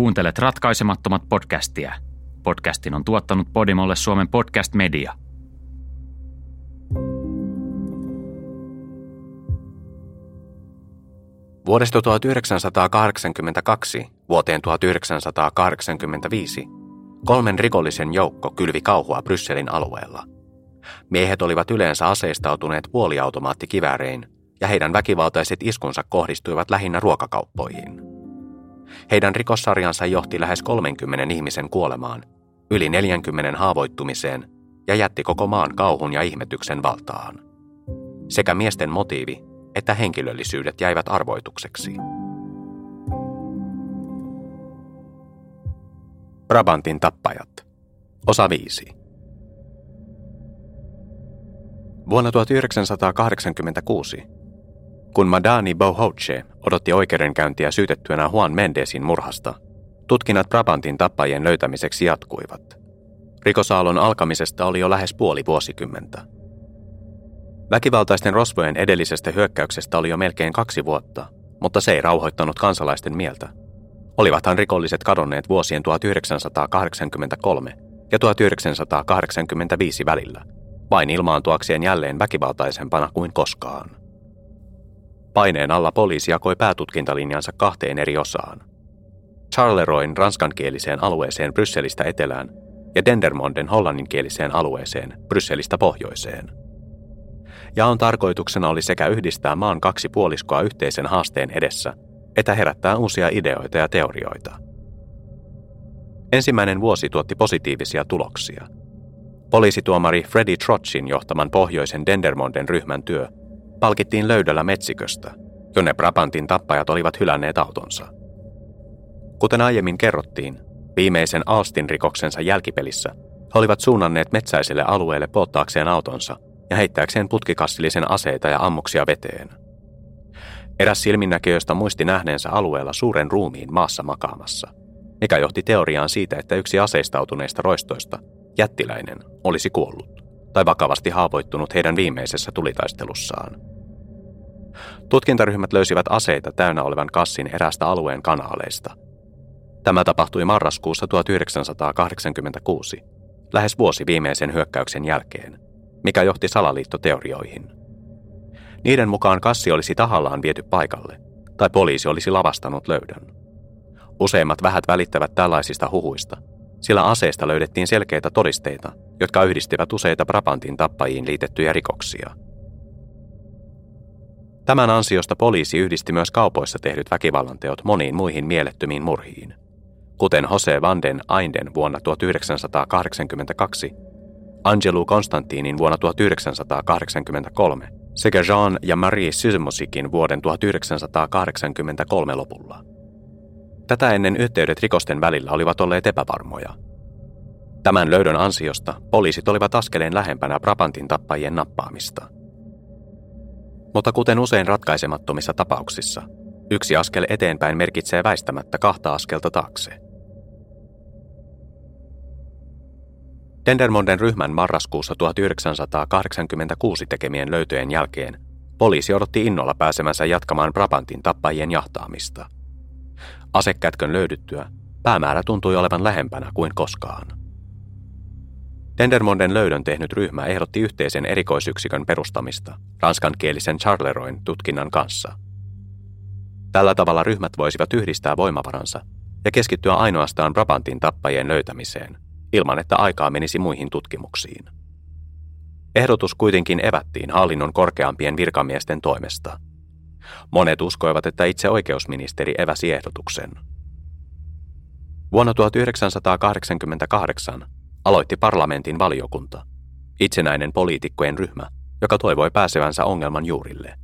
Kuuntelet ratkaisemattomat podcastia. Podcastin on tuottanut Podimolle Suomen podcast media. Vuodesta 1982 vuoteen 1985 kolmen rikollisen joukko kylvi kauhua Brysselin alueella. Miehet olivat yleensä aseistautuneet puoliautomaattikiväärein ja heidän väkivaltaiset iskunsa kohdistuivat lähinnä ruokakauppoihin. Heidän rikossarjansa johti lähes 30 ihmisen kuolemaan, yli 40 haavoittumiseen ja jätti koko maan kauhun ja ihmetyksen valtaan. Sekä miesten motiivi että henkilöllisyydet jäivät arvoitukseksi. Brabantin tappajat. Osa 5. Vuonna 1986 kun Madani Bohoche odotti oikeudenkäyntiä syytettyänä Juan Mendesin murhasta, tutkinnat Brabantin tappajien löytämiseksi jatkuivat. Rikosaallon alkamisesta oli jo lähes puoli vuosikymmentä. Väkivaltaisten rosvojen edellisestä hyökkäyksestä oli jo melkein kaksi vuotta, mutta se ei rauhoittanut kansalaisten mieltä. Olivathan rikolliset kadonneet vuosien 1983 ja 1985 välillä, vain ilmaantuakseen jälleen väkivaltaisempana kuin koskaan. Paineen alla poliisi jakoi päätutkintalinjansa kahteen eri osaan. Charleroin ranskankieliseen alueeseen Brysselistä etelään ja Dendermonden hollanninkieliseen alueeseen Brysselistä pohjoiseen. Jaon tarkoituksena oli sekä yhdistää maan kaksi puoliskoa yhteisen haasteen edessä, että herättää uusia ideoita ja teorioita. Ensimmäinen vuosi tuotti positiivisia tuloksia. Poliisituomari Freddy Trotchin johtaman pohjoisen Dendermonden ryhmän työ palkittiin löydöllä metsiköstä, jonne Brabantin tappajat olivat hylänneet autonsa. Kuten aiemmin kerrottiin, viimeisen Alstin rikoksensa jälkipelissä he olivat suunnanneet metsäiselle alueelle polttaakseen autonsa ja heittääkseen putkikassillisen aseita ja ammuksia veteen. Eräs silminnäköistä muisti nähneensä alueella suuren ruumiin maassa makaamassa, mikä johti teoriaan siitä, että yksi aseistautuneista roistoista, jättiläinen, olisi kuollut tai vakavasti haavoittunut heidän viimeisessä tulitaistelussaan. Tutkintaryhmät löysivät aseita täynnä olevan kassin erästä alueen kanaaleista. Tämä tapahtui marraskuussa 1986, lähes vuosi viimeisen hyökkäyksen jälkeen, mikä johti salaliittoteorioihin. Niiden mukaan kassi olisi tahallaan viety paikalle, tai poliisi olisi lavastanut löydön. Useimmat vähät välittävät tällaisista huhuista, sillä aseesta löydettiin selkeitä todisteita, jotka yhdistivät useita Brabantin tappajiin liitettyjä rikoksia – Tämän ansiosta poliisi yhdisti myös kaupoissa tehdyt väkivallanteot moniin muihin mielettömiin murhiin, kuten Jose van den Ainden vuonna 1982, Angelu Konstantinin vuonna 1983 sekä Jean ja Marie Sysmosikin vuoden 1983 lopulla. Tätä ennen yhteydet rikosten välillä olivat olleet epävarmoja. Tämän löydön ansiosta poliisit olivat askeleen lähempänä Brabantin tappajien nappaamista – mutta kuten usein ratkaisemattomissa tapauksissa, yksi askel eteenpäin merkitsee väistämättä kahta askelta taakse. Dendermonden ryhmän marraskuussa 1986 tekemien löytöjen jälkeen poliisi odotti innolla pääsemänsä jatkamaan Brabantin tappajien jahtaamista. Asekätkön löydyttyä päämäärä tuntui olevan lähempänä kuin koskaan. Dendermonden löydön tehnyt ryhmä ehdotti yhteisen erikoisyksikön perustamista ranskankielisen Charleroin tutkinnan kanssa. Tällä tavalla ryhmät voisivat yhdistää voimavaransa ja keskittyä ainoastaan Brabantin tappajien löytämiseen, ilman että aikaa menisi muihin tutkimuksiin. Ehdotus kuitenkin evättiin hallinnon korkeampien virkamiesten toimesta. Monet uskoivat, että itse oikeusministeri eväsi ehdotuksen. Vuonna 1988 aloitti parlamentin valiokunta, itsenäinen poliitikkojen ryhmä, joka toivoi pääsevänsä ongelman juurille.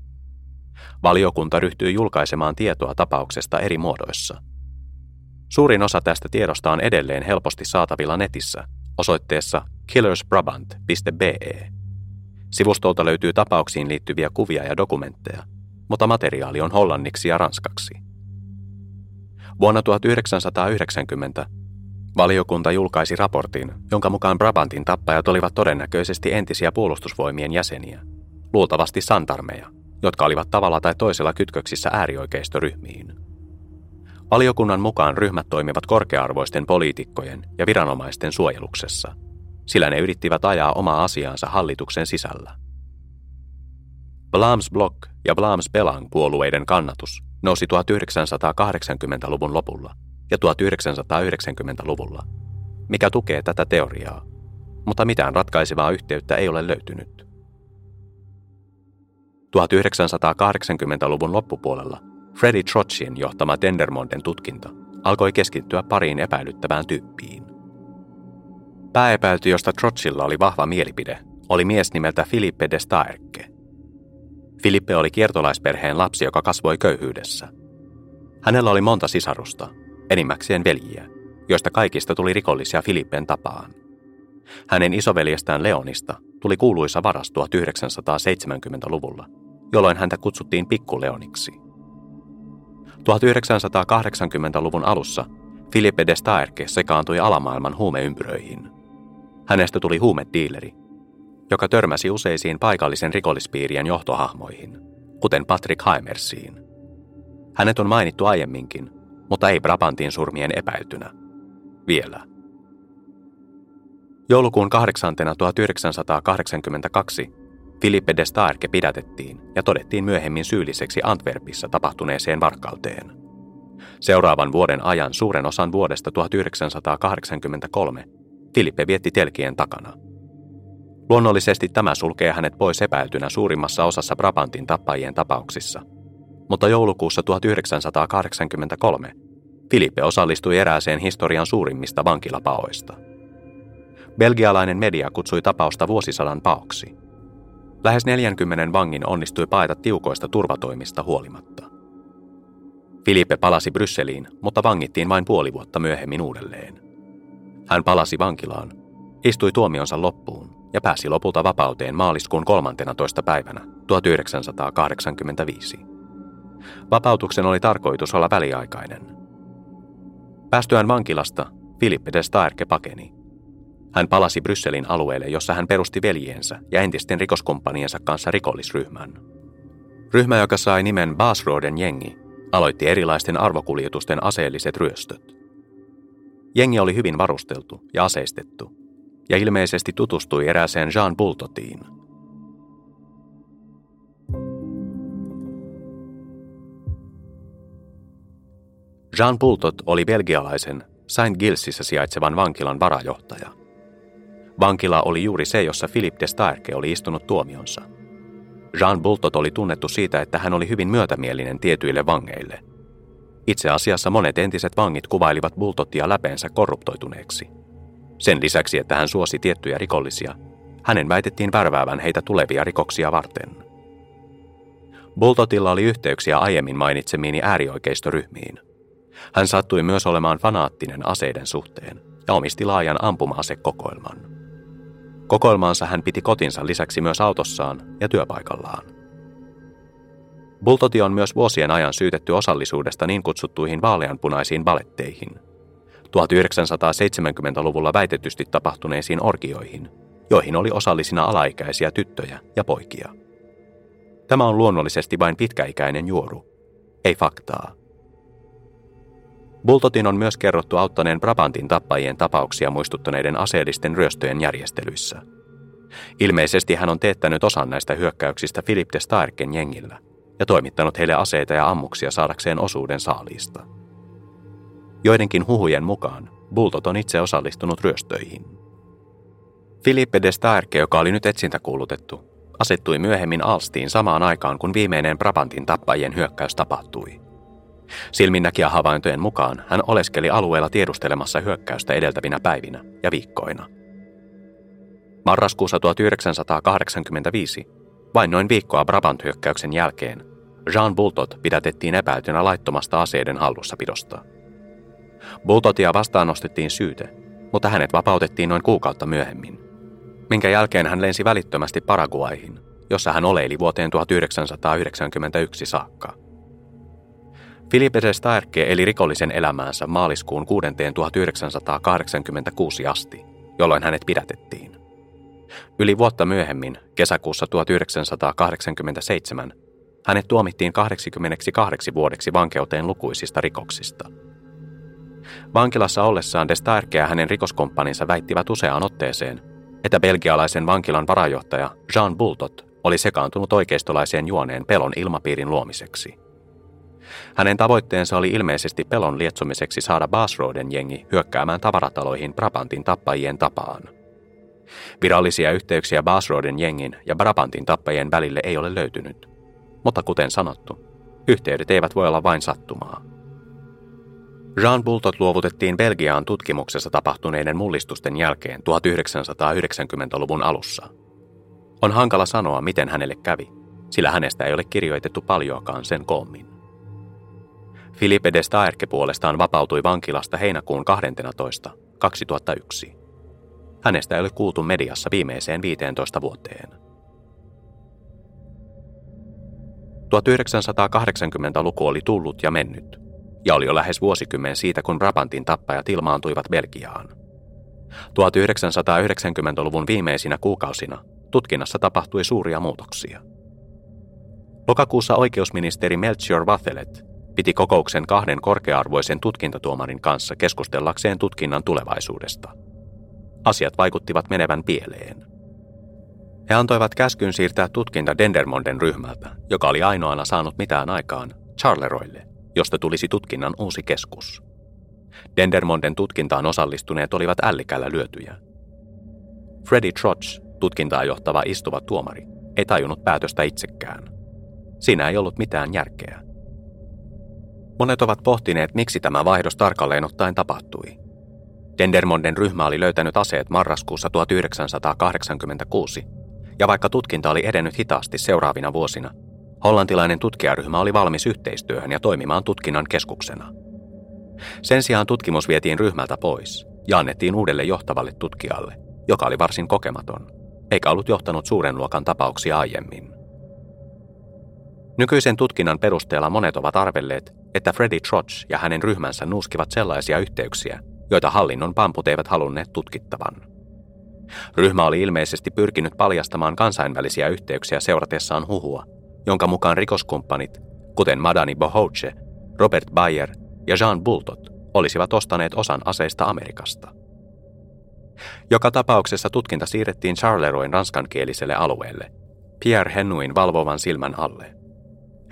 Valiokunta ryhtyi julkaisemaan tietoa tapauksesta eri muodoissa. Suurin osa tästä tiedosta on edelleen helposti saatavilla netissä osoitteessa killersbrabant.be. Sivustolta löytyy tapauksiin liittyviä kuvia ja dokumentteja, mutta materiaali on hollanniksi ja ranskaksi. Vuonna 1990 valiokunta julkaisi raportin, jonka mukaan Brabantin tappajat olivat todennäköisesti entisiä puolustusvoimien jäseniä, luultavasti santarmeja, jotka olivat tavalla tai toisella kytköksissä äärioikeistoryhmiin. Valiokunnan mukaan ryhmät toimivat korkearvoisten poliitikkojen ja viranomaisten suojeluksessa, sillä ne yrittivät ajaa omaa asiaansa hallituksen sisällä. Blams Block ja Blams Belang puolueiden kannatus nousi 1980-luvun lopulla ja 1990-luvulla, mikä tukee tätä teoriaa, mutta mitään ratkaisevaa yhteyttä ei ole löytynyt. 1980-luvun loppupuolella Freddie Trotchin johtama Dendermonden tutkinta alkoi keskittyä pariin epäilyttävään tyyppiin. Pääepäilty, josta Trotchilla oli vahva mielipide, oli mies nimeltä Philippe de Staerke. Filippe oli kiertolaisperheen lapsi, joka kasvoi köyhyydessä. Hänellä oli monta sisarusta, enimmäkseen veljiä, joista kaikista tuli rikollisia Filippen tapaan. Hänen isoveljestään Leonista tuli kuuluisa varas 1970-luvulla, jolloin häntä kutsuttiin Pikkuleoniksi. 1980-luvun alussa Philippe de Staerke sekaantui alamaailman huumeympyröihin. Hänestä tuli huumediileri, joka törmäsi useisiin paikallisen rikollispiirien johtohahmoihin, kuten Patrick Haimersiin. Hänet on mainittu aiemminkin, mutta ei Brabantin surmien epäiltynä. Vielä. Joulukuun 8. 1982 Philippe de Starke pidätettiin ja todettiin myöhemmin syylliseksi Antwerpissa tapahtuneeseen varkauteen. Seuraavan vuoden ajan suuren osan vuodesta 1983 Filippe vietti telkien takana. Luonnollisesti tämä sulkee hänet pois epäiltynä suurimmassa osassa Brabantin tappajien tapauksissa. Mutta joulukuussa 1983 Filippe osallistui erääseen historian suurimmista vankilapaoista. Belgialainen media kutsui tapausta vuosisadan paoksi – Lähes 40 vangin onnistui paeta tiukoista turvatoimista huolimatta. Filippe palasi Brysseliin, mutta vangittiin vain puoli vuotta myöhemmin uudelleen. Hän palasi vankilaan, istui tuomionsa loppuun ja pääsi lopulta vapauteen maaliskuun 13. päivänä 1985. Vapautuksen oli tarkoitus olla väliaikainen. Päästyään vankilasta, Philippe de Staerke pakeni. Hän palasi Brysselin alueelle, jossa hän perusti veljiensä ja entisten rikoskumppaniensa kanssa rikollisryhmän. Ryhmä, joka sai nimen Basroden jengi, aloitti erilaisten arvokuljetusten aseelliset ryöstöt. Jengi oli hyvin varusteltu ja aseistettu, ja ilmeisesti tutustui erääseen Jean Bultotiin. Jean Bultot oli belgialaisen Saint Gilsissä sijaitsevan vankilan varajohtaja – Vankila oli juuri se, jossa Philippe de Starke oli istunut tuomionsa. Jean Bultot oli tunnettu siitä, että hän oli hyvin myötämielinen tietyille vangeille. Itse asiassa monet entiset vangit kuvailivat Bultotia läpeensä korruptoituneeksi. Sen lisäksi, että hän suosi tiettyjä rikollisia, hänen väitettiin värväävän heitä tulevia rikoksia varten. Bultotilla oli yhteyksiä aiemmin mainitsemiini äärioikeistoryhmiin. Hän sattui myös olemaan fanaattinen aseiden suhteen ja omisti laajan ampuma-asekokoelman. Kokoelmaansa hän piti kotinsa lisäksi myös autossaan ja työpaikallaan. Bultoti on myös vuosien ajan syytetty osallisuudesta niin kutsuttuihin vaaleanpunaisiin baletteihin, 1970-luvulla väitetysti tapahtuneisiin orgioihin, joihin oli osallisina alaikäisiä tyttöjä ja poikia. Tämä on luonnollisesti vain pitkäikäinen juoru, ei faktaa. Bultotin on myös kerrottu auttaneen Brabantin tappajien tapauksia muistuttaneiden aseellisten ryöstöjen järjestelyissä. Ilmeisesti hän on teettänyt osan näistä hyökkäyksistä Philip de Starken jengillä ja toimittanut heille aseita ja ammuksia saadakseen osuuden saaliista. Joidenkin huhujen mukaan Bultot on itse osallistunut ryöstöihin. Philippe de Starke, joka oli nyt etsintäkuulutettu, asettui myöhemmin Alstiin samaan aikaan, kun viimeinen Brabantin tappajien hyökkäys tapahtui – Silminnäkiä havaintojen mukaan hän oleskeli alueella tiedustelemassa hyökkäystä edeltävinä päivinä ja viikkoina. Marraskuussa 1985, vain noin viikkoa Brabant-hyökkäyksen jälkeen, Jean Bultot pidätettiin epäiltynä laittomasta aseiden hallussapidosta. Bultotia vastaan nostettiin syyte, mutta hänet vapautettiin noin kuukautta myöhemmin, minkä jälkeen hän lensi välittömästi Paraguaihin, jossa hän oleili vuoteen 1991 saakka. Filipe de Staerke eli rikollisen elämäänsä maaliskuun 6. 1986 asti, jolloin hänet pidätettiin. Yli vuotta myöhemmin, kesäkuussa 1987, hänet tuomittiin 82 vuodeksi vankeuteen lukuisista rikoksista. Vankilassa ollessaan Destarke ja hänen rikoskomppaninsa väittivät useaan otteeseen, että belgialaisen vankilan varajohtaja Jean Bultot oli sekaantunut oikeistolaiseen juoneen pelon ilmapiirin luomiseksi. Hänen tavoitteensa oli ilmeisesti pelon lietsomiseksi saada Basroden jengi hyökkäämään tavarataloihin Brabantin tappajien tapaan. Virallisia yhteyksiä Basroden jengin ja Brabantin tappajien välille ei ole löytynyt. Mutta kuten sanottu, yhteydet eivät voi olla vain sattumaa. Jean Bultot luovutettiin Belgiaan tutkimuksessa tapahtuneiden mullistusten jälkeen 1990-luvun alussa. On hankala sanoa, miten hänelle kävi, sillä hänestä ei ole kirjoitettu paljoakaan sen koommin. Philippe de Staerke puolestaan vapautui vankilasta heinäkuun 12. 2001. Hänestä ei ole kuultu mediassa viimeiseen 15 vuoteen. 1980-luku oli tullut ja mennyt, ja oli jo lähes vuosikymmen siitä, kun Brabantin tappajat ilmaantuivat Belgiaan. 1990-luvun viimeisinä kuukausina tutkinnassa tapahtui suuria muutoksia. Lokakuussa oikeusministeri Melchior Vathelet piti kokouksen kahden korkearvoisen tutkintatuomarin kanssa keskustellakseen tutkinnan tulevaisuudesta. Asiat vaikuttivat menevän pieleen. He antoivat käskyn siirtää tutkinta Dendermonden ryhmältä, joka oli ainoana saanut mitään aikaan, Charleroille, josta tulisi tutkinnan uusi keskus. Dendermonden tutkintaan osallistuneet olivat ällikällä lyötyjä. Freddie Trotch, tutkintaa johtava istuva tuomari, ei tajunnut päätöstä itsekään. Siinä ei ollut mitään järkeä. Monet ovat pohtineet, miksi tämä vaihdos tarkalleen ottaen tapahtui. Dendermonden ryhmä oli löytänyt aseet marraskuussa 1986, ja vaikka tutkinta oli edennyt hitaasti seuraavina vuosina, hollantilainen tutkijaryhmä oli valmis yhteistyöhön ja toimimaan tutkinnan keskuksena. Sen sijaan tutkimus vietiin ryhmältä pois ja annettiin uudelle johtavalle tutkijalle, joka oli varsin kokematon, eikä ollut johtanut suuren luokan tapauksia aiemmin. Nykyisen tutkinnan perusteella monet ovat arvelleet, että Freddie Trotch ja hänen ryhmänsä nuuskivat sellaisia yhteyksiä, joita hallinnon pamput eivät halunneet tutkittavan. Ryhmä oli ilmeisesti pyrkinyt paljastamaan kansainvälisiä yhteyksiä seuratessaan huhua, jonka mukaan rikoskumppanit, kuten Madani Bohouche, Robert Bayer ja Jean Bultot, olisivat ostaneet osan aseista Amerikasta. Joka tapauksessa tutkinta siirrettiin Charleroin ranskankieliselle alueelle, Pierre Hennuin valvovan silmän alle.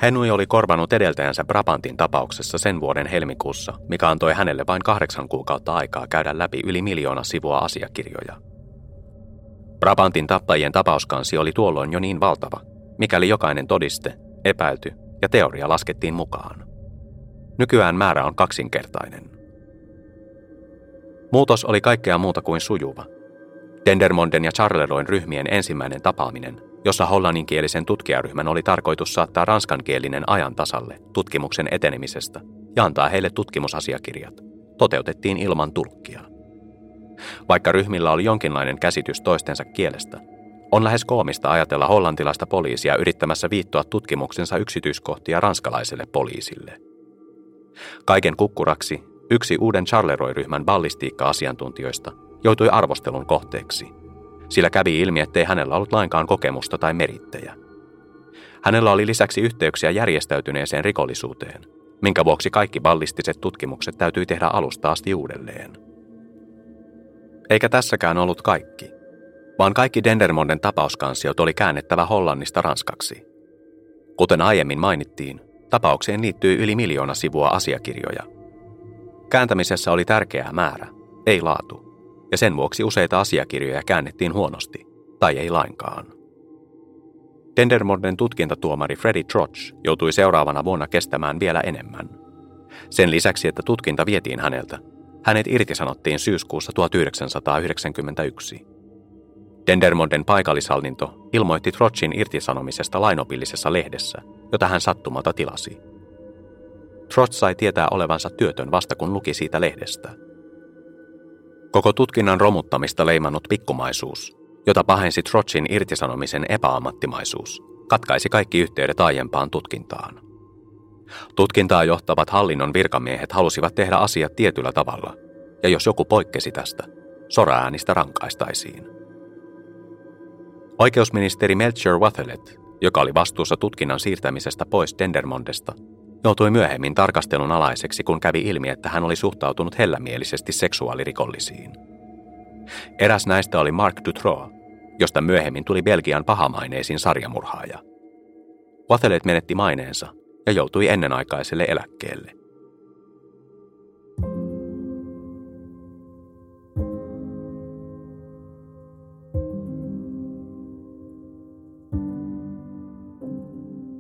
Henry oli korvanut edeltäjänsä Brabantin tapauksessa sen vuoden helmikuussa, mikä antoi hänelle vain kahdeksan kuukautta aikaa käydä läpi yli miljoona sivua asiakirjoja. Brabantin tappajien tapauskansi oli tuolloin jo niin valtava, mikäli jokainen todiste, epäilty ja teoria laskettiin mukaan. Nykyään määrä on kaksinkertainen. Muutos oli kaikkea muuta kuin sujuva. Dendermonden ja Charleroin ryhmien ensimmäinen tapaaminen jossa hollanninkielisen tutkijaryhmän oli tarkoitus saattaa ranskankielinen ajan tasalle tutkimuksen etenemisestä ja antaa heille tutkimusasiakirjat, toteutettiin ilman tulkkia. Vaikka ryhmillä oli jonkinlainen käsitys toistensa kielestä, on lähes koomista ajatella hollantilaista poliisia yrittämässä viittoa tutkimuksensa yksityiskohtia ranskalaiselle poliisille. Kaiken kukkuraksi yksi uuden Charleroi-ryhmän ballistiikka-asiantuntijoista joutui arvostelun kohteeksi – sillä kävi ilmi, ettei hänellä ollut lainkaan kokemusta tai merittejä. Hänellä oli lisäksi yhteyksiä järjestäytyneeseen rikollisuuteen, minkä vuoksi kaikki ballistiset tutkimukset täytyi tehdä alusta asti uudelleen. Eikä tässäkään ollut kaikki, vaan kaikki Dendermonden tapauskansiot oli käännettävä Hollannista ranskaksi. Kuten aiemmin mainittiin, tapaukseen liittyy yli miljoona sivua asiakirjoja. Kääntämisessä oli tärkeää määrä, ei laatu ja sen vuoksi useita asiakirjoja käännettiin huonosti, tai ei lainkaan. Dendermorden tutkintatuomari Freddie Trotch joutui seuraavana vuonna kestämään vielä enemmän. Sen lisäksi, että tutkinta vietiin häneltä, hänet irtisanottiin syyskuussa 1991. Dendermonden paikallishallinto ilmoitti Trotchin irtisanomisesta lainopillisessa lehdessä, jota hän sattumalta tilasi. Trotz sai tietää olevansa työtön vasta kun luki siitä lehdestä. Koko tutkinnan romuttamista leimannut pikkumaisuus, jota pahensi Trotsin irtisanomisen epäammattimaisuus, katkaisi kaikki yhteydet aiempaan tutkintaan. Tutkintaa johtavat hallinnon virkamiehet halusivat tehdä asiat tietyllä tavalla, ja jos joku poikkesi tästä, soraäänistä rankaistaisiin. Oikeusministeri Melchior Wathelet, joka oli vastuussa tutkinnan siirtämisestä pois Dendermondesta, joutui myöhemmin tarkastelun alaiseksi, kun kävi ilmi, että hän oli suhtautunut hellämielisesti seksuaalirikollisiin. Eräs näistä oli Mark Dutroux, josta myöhemmin tuli Belgian pahamaineisin sarjamurhaaja. Wathelet menetti maineensa ja joutui ennenaikaiselle eläkkeelle.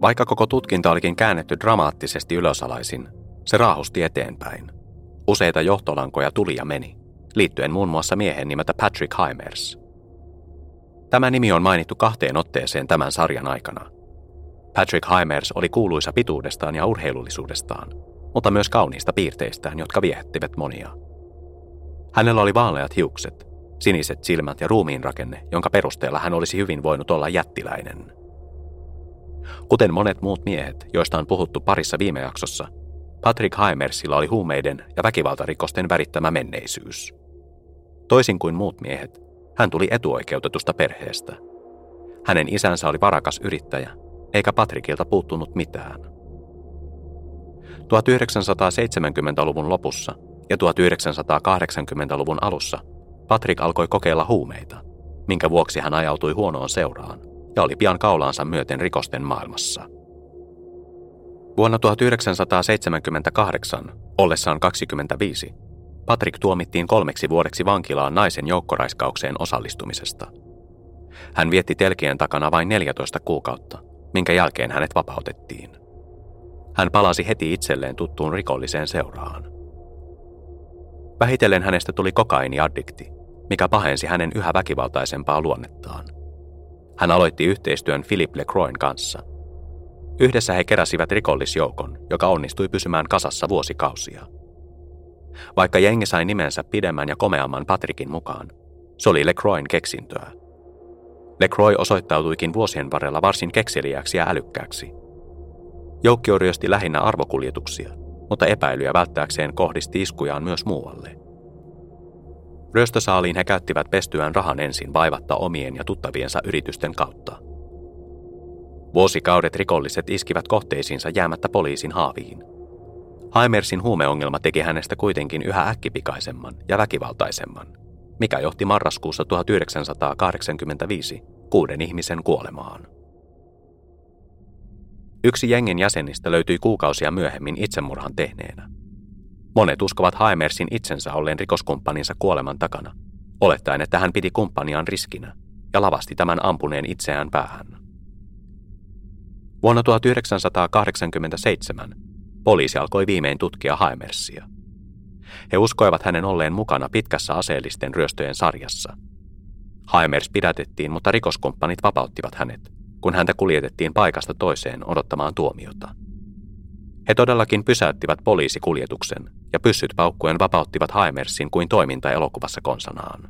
Vaikka koko tutkinta olikin käännetty dramaattisesti ylösalaisin, se raahusti eteenpäin. Useita johtolankoja tuli ja meni, liittyen muun muassa miehen nimeltä Patrick Heimers. Tämä nimi on mainittu kahteen otteeseen tämän sarjan aikana. Patrick Heimers oli kuuluisa pituudestaan ja urheilullisuudestaan, mutta myös kauniista piirteistään, jotka viehättivät monia. Hänellä oli vaaleat hiukset, siniset silmät ja ruumiin rakenne, jonka perusteella hän olisi hyvin voinut olla jättiläinen – Kuten monet muut miehet, joista on puhuttu parissa viime jaksossa, Patrick Heimersilla oli huumeiden ja väkivaltarikosten värittämä menneisyys. Toisin kuin muut miehet, hän tuli etuoikeutetusta perheestä. Hänen isänsä oli varakas yrittäjä, eikä Patrickilta puuttunut mitään. 1970-luvun lopussa ja 1980-luvun alussa Patrick alkoi kokeilla huumeita, minkä vuoksi hän ajautui huonoon seuraan – ja oli pian kaulaansa myöten rikosten maailmassa. Vuonna 1978, ollessaan 25, Patrick tuomittiin kolmeksi vuodeksi vankilaan naisen joukkoraiskaukseen osallistumisesta. Hän vietti telkien takana vain 14 kuukautta, minkä jälkeen hänet vapautettiin. Hän palasi heti itselleen tuttuun rikolliseen seuraan. Vähitellen hänestä tuli kokainiaddikti, mikä pahensi hänen yhä väkivaltaisempaa luonnettaan. Hän aloitti yhteistyön Philip LeCroin kanssa. Yhdessä he keräsivät rikollisjoukon, joka onnistui pysymään kasassa vuosikausia. Vaikka jengi sai nimensä pidemmän ja komeamman Patrickin mukaan, se oli LeCroin keksintöä. LeCroy osoittautuikin vuosien varrella varsin kekseliäksi ja älykkääksi. Joukki ryösti lähinnä arvokuljetuksia, mutta epäilyjä välttääkseen kohdisti iskujaan myös muualle – Ryöstösaaliin he käyttivät pestyään rahan ensin vaivatta omien ja tuttaviensa yritysten kautta. Vuosikaudet rikolliset iskivät kohteisiinsa jäämättä poliisin haaviin. Haimersin huumeongelma teki hänestä kuitenkin yhä äkkipikaisemman ja väkivaltaisemman, mikä johti marraskuussa 1985 kuuden ihmisen kuolemaan. Yksi jengin jäsenistä löytyi kuukausia myöhemmin itsemurhan tehneenä. Monet uskovat Haimersin itsensä olleen rikoskumppaninsa kuoleman takana, olettaen, että hän piti kumppaniaan riskinä ja lavasti tämän ampuneen itseään päähän. Vuonna 1987 poliisi alkoi viimein tutkia Haimersia. He uskoivat hänen olleen mukana pitkässä aseellisten ryöstöjen sarjassa. Haimers pidätettiin, mutta rikoskumppanit vapauttivat hänet, kun häntä kuljetettiin paikasta toiseen odottamaan tuomiota. He todellakin pysäyttivät poliisikuljetuksen ja pyssyt paukkuen vapauttivat Haimersin kuin toiminta elokuvassa konsanaan.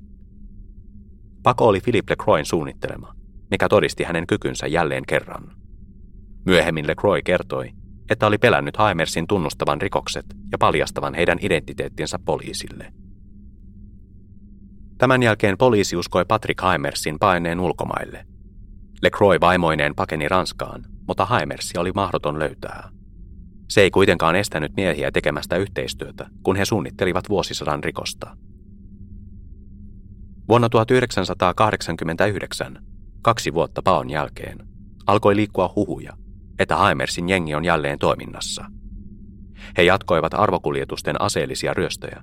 Pako oli Philip LeCroin suunnittelema, mikä todisti hänen kykynsä jälleen kerran. Myöhemmin LeCroy kertoi, että oli pelännyt Haimersin tunnustavan rikokset ja paljastavan heidän identiteettinsä poliisille. Tämän jälkeen poliisi uskoi Patrick Haimersin paineen ulkomaille. LeCroy vaimoineen pakeni Ranskaan, mutta Haimersia oli mahdoton löytää. Se ei kuitenkaan estänyt miehiä tekemästä yhteistyötä, kun he suunnittelivat vuosisadan rikosta. Vuonna 1989, kaksi vuotta paon jälkeen, alkoi liikkua huhuja, että Haimersin jengi on jälleen toiminnassa. He jatkoivat arvokuljetusten aseellisia ryöstöjä,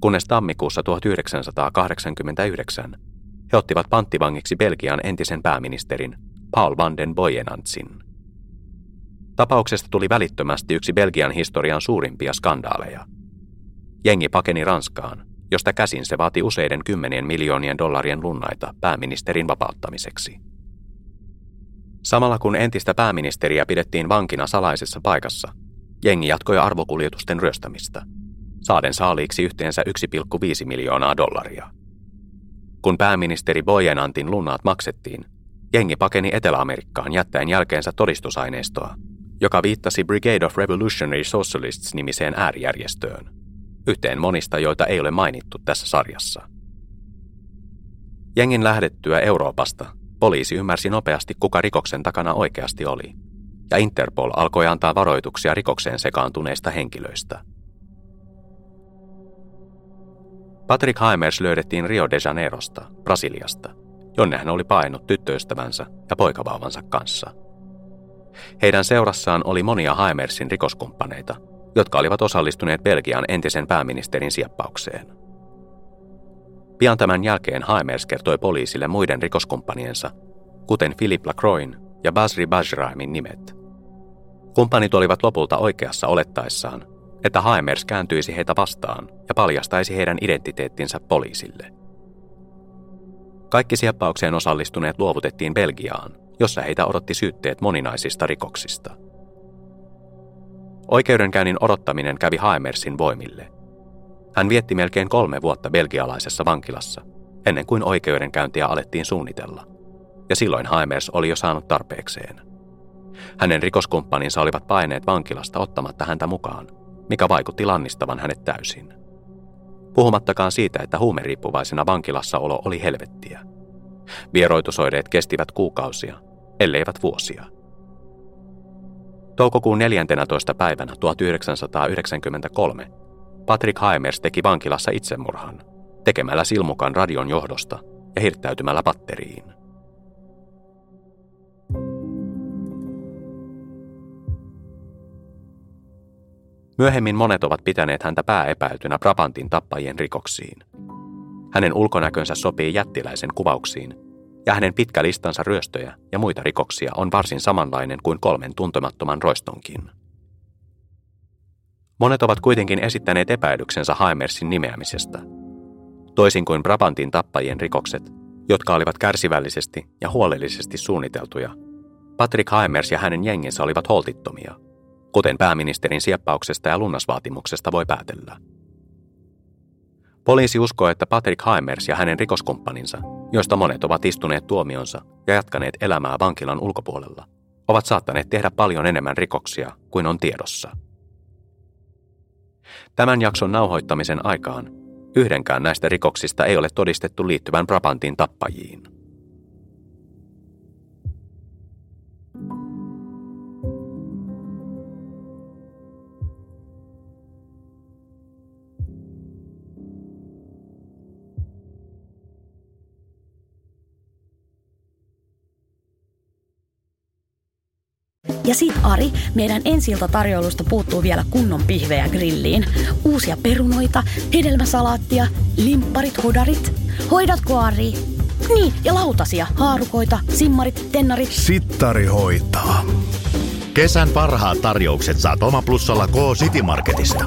kunnes tammikuussa 1989 he ottivat panttivangiksi Belgian entisen pääministerin Paul van den Boyenantsin. Tapauksesta tuli välittömästi yksi Belgian historian suurimpia skandaaleja. Jengi pakeni Ranskaan, josta käsin se vaati useiden kymmenien miljoonien dollarien lunnaita pääministerin vapauttamiseksi. Samalla kun entistä pääministeriä pidettiin vankina salaisessa paikassa, jengi jatkoi arvokuljetusten ryöstämistä, saaden saaliiksi yhteensä 1,5 miljoonaa dollaria. Kun pääministeri Boyenantin lunnaat maksettiin, jengi pakeni Etelä-Amerikkaan jättäen jälkeensä todistusaineistoa, joka viittasi Brigade of Revolutionary Socialists nimiseen äärijärjestöön, yhteen monista, joita ei ole mainittu tässä sarjassa. Jengin lähdettyä Euroopasta poliisi ymmärsi nopeasti, kuka rikoksen takana oikeasti oli, ja Interpol alkoi antaa varoituksia rikokseen sekaantuneista henkilöistä. Patrick Haimers löydettiin Rio de Janeirosta, Brasiliasta, jonne hän oli painut tyttöystävänsä ja poikavauvansa kanssa. Heidän seurassaan oli monia Haimersin rikoskumppaneita, jotka olivat osallistuneet Belgian entisen pääministerin sieppaukseen – Pian tämän jälkeen Haemers kertoi poliisille muiden rikoskumppaniensa, kuten Philip Lacroixin ja Basri Bajraimin nimet. Kumppanit olivat lopulta oikeassa olettaessaan, että Haemers kääntyisi heitä vastaan ja paljastaisi heidän identiteettinsä poliisille. Kaikki sieppaukseen osallistuneet luovutettiin Belgiaan, jossa heitä odotti syytteet moninaisista rikoksista. Oikeudenkäynnin odottaminen kävi Haemersin voimille – hän vietti melkein kolme vuotta belgialaisessa vankilassa, ennen kuin oikeudenkäyntiä alettiin suunnitella. Ja silloin Haimers oli jo saanut tarpeekseen. Hänen rikoskumppaninsa olivat paineet vankilasta ottamatta häntä mukaan, mikä vaikutti lannistavan hänet täysin. Puhumattakaan siitä, että huumeriippuvaisena vankilassa olo oli helvettiä. Vieroitusoireet kestivät kuukausia, elleivät vuosia. Toukokuun 14. päivänä 1993 Patrick Haemers teki vankilassa itsemurhan, tekemällä silmukan radion johdosta ja hirttäytymällä batteriin. Myöhemmin monet ovat pitäneet häntä pääepäiltynä Brabantin tappajien rikoksiin. Hänen ulkonäkönsä sopii jättiläisen kuvauksiin, ja hänen pitkä listansa ryöstöjä ja muita rikoksia on varsin samanlainen kuin kolmen tuntemattoman roistonkin. Monet ovat kuitenkin esittäneet epäilyksensä Haimersin nimeämisestä. Toisin kuin Brabantin tappajien rikokset, jotka olivat kärsivällisesti ja huolellisesti suunniteltuja, Patrick Haimers ja hänen jenginsä olivat holtittomia, kuten pääministerin sieppauksesta ja lunnasvaatimuksesta voi päätellä. Poliisi uskoo, että Patrick Haimers ja hänen rikoskumppaninsa, joista monet ovat istuneet tuomionsa ja jatkaneet elämää vankilan ulkopuolella, ovat saattaneet tehdä paljon enemmän rikoksia kuin on tiedossa. Tämän jakson nauhoittamisen aikaan yhdenkään näistä rikoksista ei ole todistettu liittyvän Brabantin tappajiin. Ja sit Ari, meidän ensilta tarjoilusta puuttuu vielä kunnon pihvejä grilliin. Uusia perunoita, hedelmäsalaattia, limpparit, hudarit. Hoidatko Ari? Niin, ja lautasia, haarukoita, simmarit, tennarit. Sittari hoitaa. Kesän parhaat tarjoukset saat Oma Plussalla K-City Marketista.